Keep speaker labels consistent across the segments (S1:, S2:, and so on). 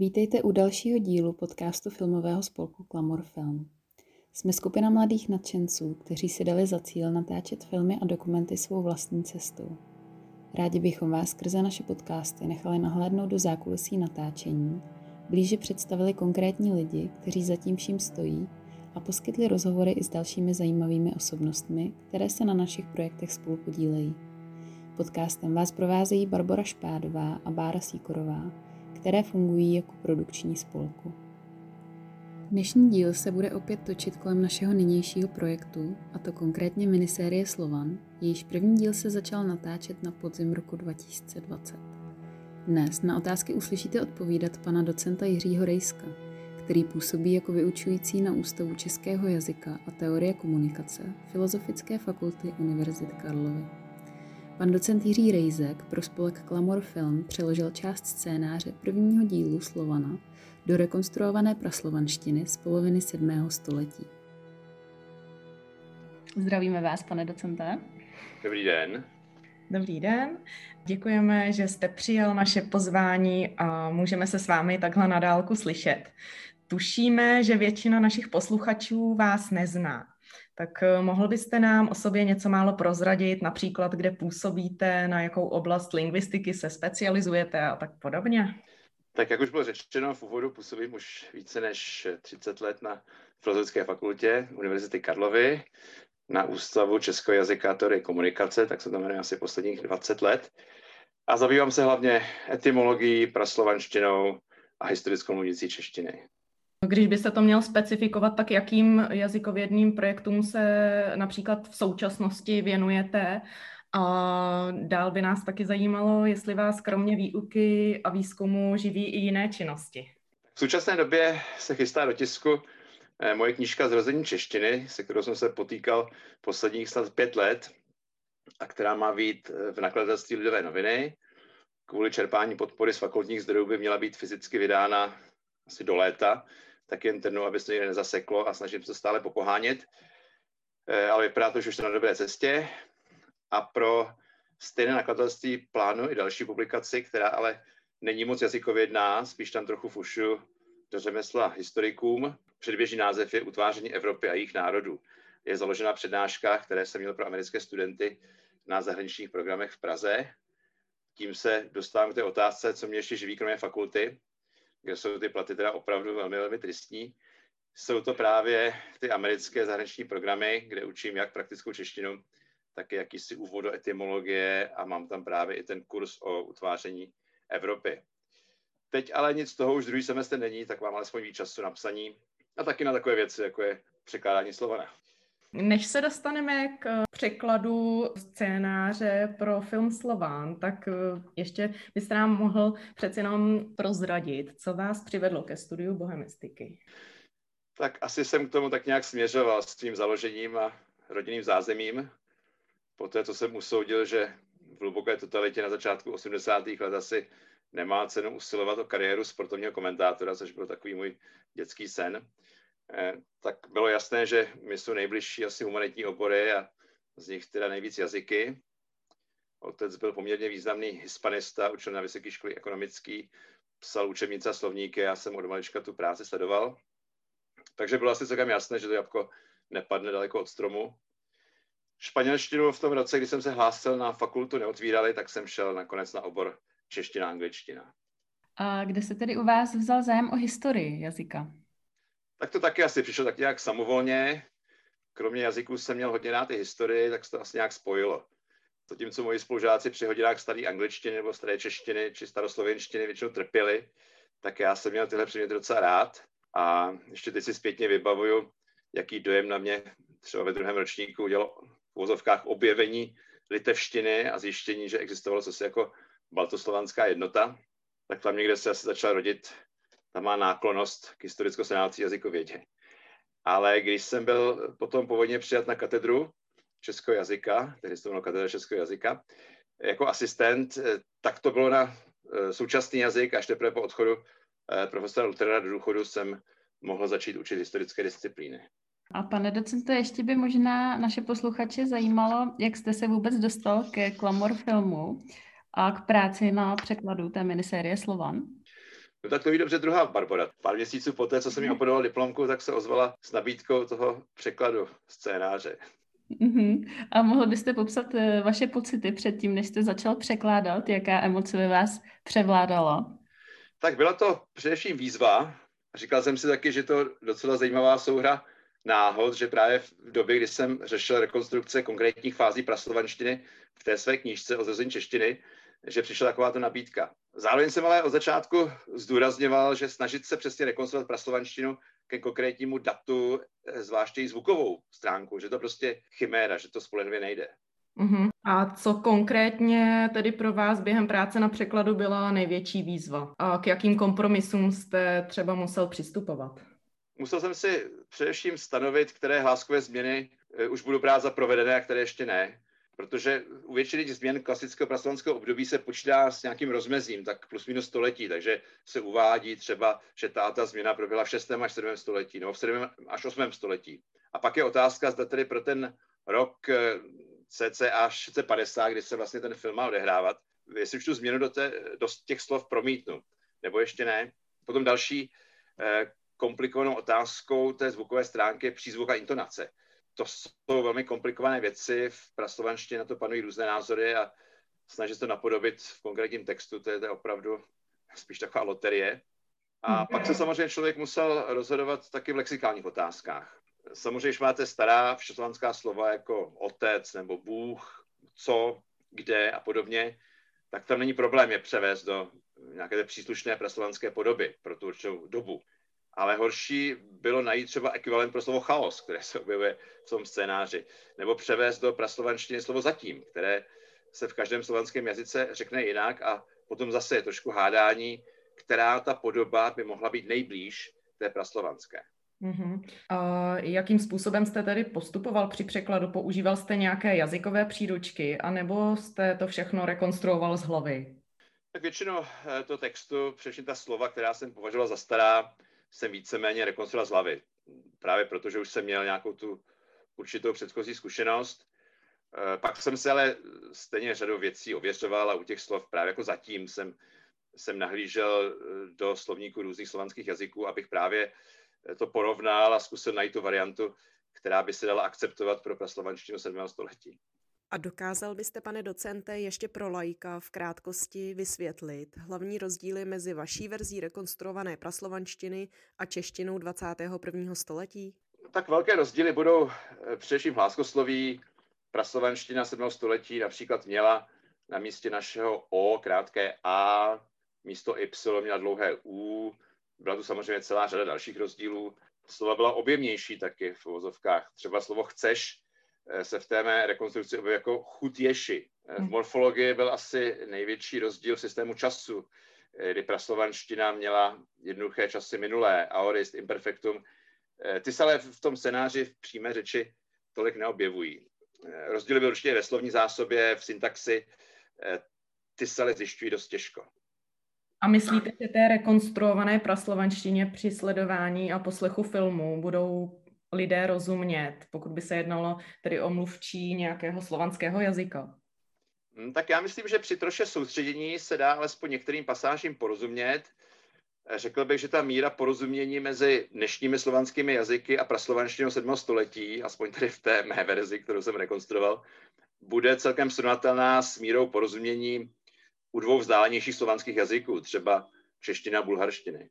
S1: Vítejte u dalšího dílu podcastu filmového spolku Klamor Film. Jsme skupina mladých nadšenců, kteří si dali za cíl natáčet filmy a dokumenty svou vlastní cestou. Rádi bychom vás skrze naše podcasty nechali nahlédnout do zákulisí natáčení, blíže představili konkrétní lidi, kteří za tím vším stojí a poskytli rozhovory i s dalšími zajímavými osobnostmi, které se na našich projektech spolu podílejí. Podcastem vás provázejí Barbara Špádová a Bára Síkorová, které fungují jako produkční spolku. Dnešní díl se bude opět točit kolem našeho nynějšího projektu, a to konkrétně minisérie Slovan, jejíž první díl se začal natáčet na podzim roku 2020. Dnes na otázky uslyšíte odpovídat pana docenta Jiřího Rejska, který působí jako vyučující na Ústavu českého jazyka a teorie komunikace Filozofické fakulty Univerzity Karlovy. Pan docent Jiří Rejzek pro spolek Klamor Film přeložil část scénáře prvního dílu Slovana do rekonstruované praslovanštiny z poloviny 7. století. Zdravíme vás, pane docente.
S2: Dobrý den.
S3: Dobrý den. Děkujeme, že jste přijal naše pozvání a můžeme se s vámi takhle na dálku slyšet. Tušíme, že většina našich posluchačů vás nezná. Tak eh, mohl byste nám o sobě něco málo prozradit, například kde působíte, na jakou oblast lingvistiky se specializujete a tak podobně?
S2: Tak jak už bylo řečeno, v úvodu působím už více než 30 let na Filozofické fakultě Univerzity Karlovy, na Ústavu českého jazyka a komunikace, tak se tam jmenuje asi posledních 20 let. A zabývám se hlavně etymologií, praslovanštinou a historickou mluvící češtiny.
S3: Když by se to měl specifikovat, tak jakým jazykovědným projektům se například v současnosti věnujete? A dál by nás taky zajímalo, jestli vás kromě výuky a výzkumu živí i jiné činnosti.
S2: V současné době se chystá do tisku eh, moje knížka Zrození češtiny, se kterou jsem se potýkal posledních snad pět let a která má být eh, v nakladatelství Lidové noviny. Kvůli čerpání podpory z fakultních zdrojů by měla být fyzicky vydána asi do léta, tak jen trnu, aby se někde nezaseklo a snažím se stále popohánět. Eh, ale vypadá to, že už to na dobré cestě. A pro stejné nakladatelství plánu i další publikaci, která ale není moc jazykovědná, spíš tam trochu fušu do řemesla historikům. Předběžný název je Utváření Evropy a jejich národů. Je založena přednáška, které jsem měl pro americké studenty na zahraničních programech v Praze. Tím se dostávám k té otázce, co mě ještě živí kromě fakulty kde jsou ty platy teda opravdu velmi, velmi tristní. Jsou to právě ty americké zahraniční programy, kde učím jak praktickou češtinu, tak i jakýsi úvod do etymologie a mám tam právě i ten kurz o utváření Evropy. Teď ale nic z toho už druhý semestr není, tak mám alespoň víc času na psaní a taky na takové věci, jako je překládání Slovana.
S3: Než se dostaneme k překladu scénáře pro film Slován, tak eh, ještě byste nám mohl přeci jenom prozradit, co vás přivedlo ke studiu bohemistiky.
S2: Tak asi jsem k tomu tak nějak směřoval s tím založením a rodinným zázemím. Poté, co jsem usoudil, že v hluboké totalitě na začátku 80. let asi nemá cenu usilovat o kariéru sportovního komentátora, což byl takový můj dětský sen, Eh, tak bylo jasné, že mi jsou nejbližší asi humanitní obory a z nich teda nejvíc jazyky. Otec byl poměrně významný hispanista, učil na vysoké školy ekonomický, psal učebnice a slovníky, já jsem od malička tu práci sledoval. Takže bylo asi celkem jasné, že to jabko nepadne daleko od stromu. Španělštinu v tom roce, kdy jsem se hlásil na fakultu, neotvírali, tak jsem šel nakonec na obor čeština a angličtina.
S1: A kde se tedy u vás vzal zájem o historii jazyka?
S2: tak to taky asi přišlo tak nějak samovolně. Kromě jazyků jsem měl hodně rád i historii, tak se to asi nějak spojilo. Zatímco moji spolužáci při hodinách staré angličtiny nebo staré češtiny či staroslovenštiny většinou trpěli, tak já jsem měl tyhle předměty docela rád. A ještě teď si zpětně vybavuju, jaký dojem na mě třeba ve druhém ročníku udělalo v vozovkách objevení litevštiny a zjištění, že existovalo cosi jako baltoslovanská jednota. Tak tam někde se asi začal rodit ta má náklonost k historicko-senácí jazykovědě. Ale když jsem byl potom povodně přijat na katedru českého jazyka, tehdy to bylo katedra českého jazyka, jako asistent, eh, tak to bylo na eh, současný jazyk, až teprve po odchodu eh, profesora Lutera do důchodu jsem mohl začít učit historické disciplíny.
S1: A pane docente, ještě by možná naše posluchače zajímalo, jak jste se vůbec dostal ke Klamor filmu a k práci na překladu té minisérie Slovan?
S2: No tak to ví dobře druhá Barbara. Pár měsíců poté, co jsem mi opodoval diplomku, tak se ozvala s nabídkou toho překladu scénáře.
S1: Uh-huh. A mohl byste popsat uh, vaše pocity předtím, než jste začal překládat? Jaká emoce ve vás převládala?
S2: Tak byla to především výzva. Říkal jsem si taky, že to docela zajímavá souhra náhod, že právě v době, kdy jsem řešil rekonstrukce konkrétních fází praslovanštiny v té své knížce o zrození češtiny, že přišla takováto nabídka. Zároveň jsem ale od začátku zdůrazňoval, že snažit se přesně rekonstruovat praslovanštinu ke konkrétnímu datu, eh, zvláště i zvukovou stránku, že to prostě chiméra, že to spolehlivě nejde.
S3: Uh-huh. A co konkrétně tedy pro vás během práce na překladu byla největší výzva? A k jakým kompromisům jste třeba musel přistupovat?
S2: Musel jsem si především stanovit, které hláskové změny eh, už budu brát za provedené a které ještě ne protože u většiny těch změn klasického praslovanského období se počítá s nějakým rozmezím, tak plus minus století, takže se uvádí třeba, že ta změna proběhla v 6. až 7. století, nebo v 7. až 8. století. A pak je otázka, zda tedy pro ten rok CC až 50, kdy se vlastně ten film má odehrávat, jestli už tu změnu do, té, do těch slov promítnu, nebo ještě ne. Potom další eh, komplikovanou otázkou té zvukové stránky je přízvuk a intonace to jsou velmi komplikované věci, v praslovanštině na to panují různé názory a snažit se to napodobit v konkrétním textu, to je, to je opravdu spíš taková loterie. A mm. pak se samozřejmě člověk musel rozhodovat taky v lexikálních otázkách. Samozřejmě, když máte stará všeslovanská slova jako otec nebo Bůh, co, kde a podobně, tak tam není problém je převést do nějaké příslušné praslovanské podoby pro tu určitou dobu ale horší bylo najít třeba ekvivalent pro slovo chaos, které se objevuje v tom scénáři, nebo převést do praslovanštiny slovo zatím, které se v každém slovanském jazyce řekne jinak a potom zase je trošku hádání, která ta podoba by mohla být nejblíž té praslovanské.
S3: Uh-huh. A jakým způsobem jste tedy postupoval při překladu? Používal jste nějaké jazykové příručky, anebo jste to všechno rekonstruoval z hlavy?
S2: Tak většinu eh, to textu, především ta slova, která jsem považoval za stará, jsem víceméně rekonstruoval z hlavy. Právě protože už jsem měl nějakou tu určitou předchozí zkušenost. Eh, pak jsem se ale stejně řadou věcí ověřoval a u těch slov právě jako zatím jsem, jsem nahlížel eh, do slovníku různých slovanských jazyků, abych právě eh, to porovnal a zkusil najít tu variantu, která by se dala akceptovat pro praslovanštinu 7. století.
S4: A dokázal byste, pane docente, ještě pro lajka v krátkosti vysvětlit hlavní rozdíly mezi vaší verzí rekonstruované praslovanštiny a češtinou 21. století?
S2: Tak velké rozdíly budou eh, především hláskosloví. Praslovanština 7. století například měla na místě našeho O krátké A, místo Y měla dlouhé U, byla tu samozřejmě celá řada dalších rozdílů. Slova byla objemnější taky v uvozovkách. Třeba slovo chceš se v té mé rekonstrukci objevil jako chutěši. Eh, v hmm. morfologii byl asi největší rozdíl v systému času, eh, kdy praslovanština měla jednoduché časy minulé, aorist, imperfectum. Ty se ale v tom scénáři v přímé řeči tolik neobjevují. Rozdíly byly určitě ve slovní zásobě, v syntaxi, ty se ale zjišťují dost těžko.
S3: A myslíte, že té rekonstruované praslovanštině při sledování a poslechu filmu budou lidé rozumět, pokud by se jednalo tedy o mluvčí nějakého slovanského jazyka?
S2: Hmm, tak já myslím, že při troše soustředění se dá alespoň některým pasážím porozumět. Řekl bych, že ta míra porozumění mezi dnešními slovanskými jazyky a praslovanštinou 7. století, aspoň tady v té mé verzi, kterou jsem rekonstruoval, bude celkem srovnatelná s mírou porozumění u dvou vzdálenějších slovanských jazyků, třeba čeština a bulharštiny.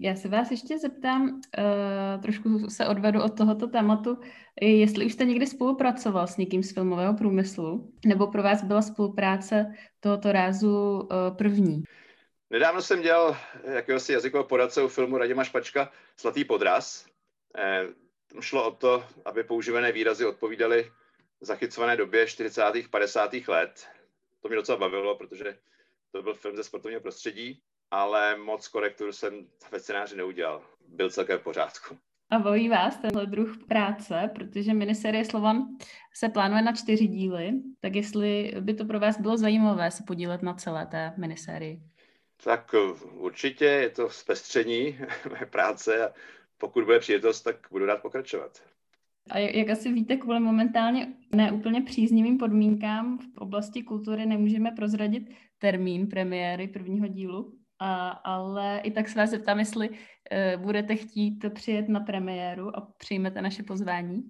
S1: Já se vás ještě zeptám, uh, trošku se odvedu od tohoto tématu, jestli už jste někdy spolupracoval s někým z filmového průmyslu, nebo pro vás byla spolupráce tohoto rázu uh, první?
S2: Nedávno jsem dělal jakéhosi jazykového poradce u filmu Radima Špačka Slatý podraz. Eh, šlo o to, aby používané výrazy odpovídaly zachycované době 40. 50. let. To mě docela bavilo, protože to byl film ze sportovního prostředí ale moc korektur jsem ve scénáři neudělal. Byl celkem v pořádku.
S1: A baví vás tenhle druh práce, protože miniserie Slovan se plánuje na čtyři díly, tak jestli by to pro vás bylo zajímavé se podílet na celé té minisérii?
S2: Tak určitě je to zpestření mé práce a pokud bude příležitost, tak budu rád pokračovat.
S1: A jak asi víte, kvůli momentálně neúplně příznivým podmínkám v oblasti kultury nemůžeme prozradit termín premiéry prvního dílu? A, ale i tak se vás zeptám, jestli uh, budete chtít přijet na premiéru a přijmete naše pozvání.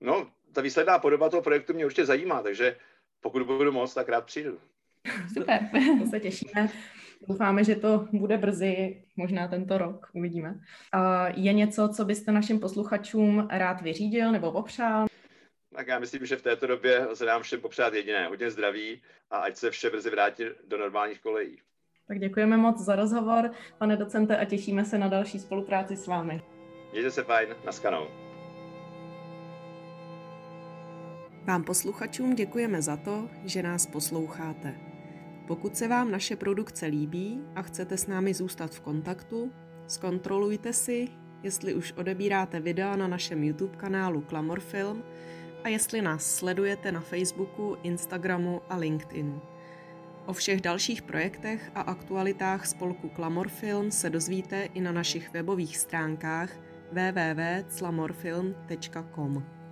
S2: No, ta výsledná podoba toho projektu mě určitě zajímá, takže pokud budu moc, tak rád přijdu.
S1: Super.
S3: to se těšíme. Doufáme, že to bude brzy, možná tento rok, uvidíme. Je něco, co byste našim posluchačům rád vyřídil nebo popřál?
S2: Tak já myslím, že v této době se nám všem popřát jediné. Hodně zdraví a ať se vše brzy vrátí do normálních kolejí.
S3: Tak děkujeme moc za rozhovor, pane docente, a těšíme se na další spolupráci s vámi.
S2: Mějte se fajn, naskanou.
S4: Vám posluchačům děkujeme za to, že nás posloucháte. Pokud se vám naše produkce líbí a chcete s námi zůstat v kontaktu, zkontrolujte si, jestli už odebíráte videa na našem YouTube kanálu Klamor Film a jestli nás sledujete na Facebooku, Instagramu a LinkedInu. O všech dalších projektech a aktualitách spolku Klamor Film se dozvíte i na našich webových stránkách www.clamorfilm.com.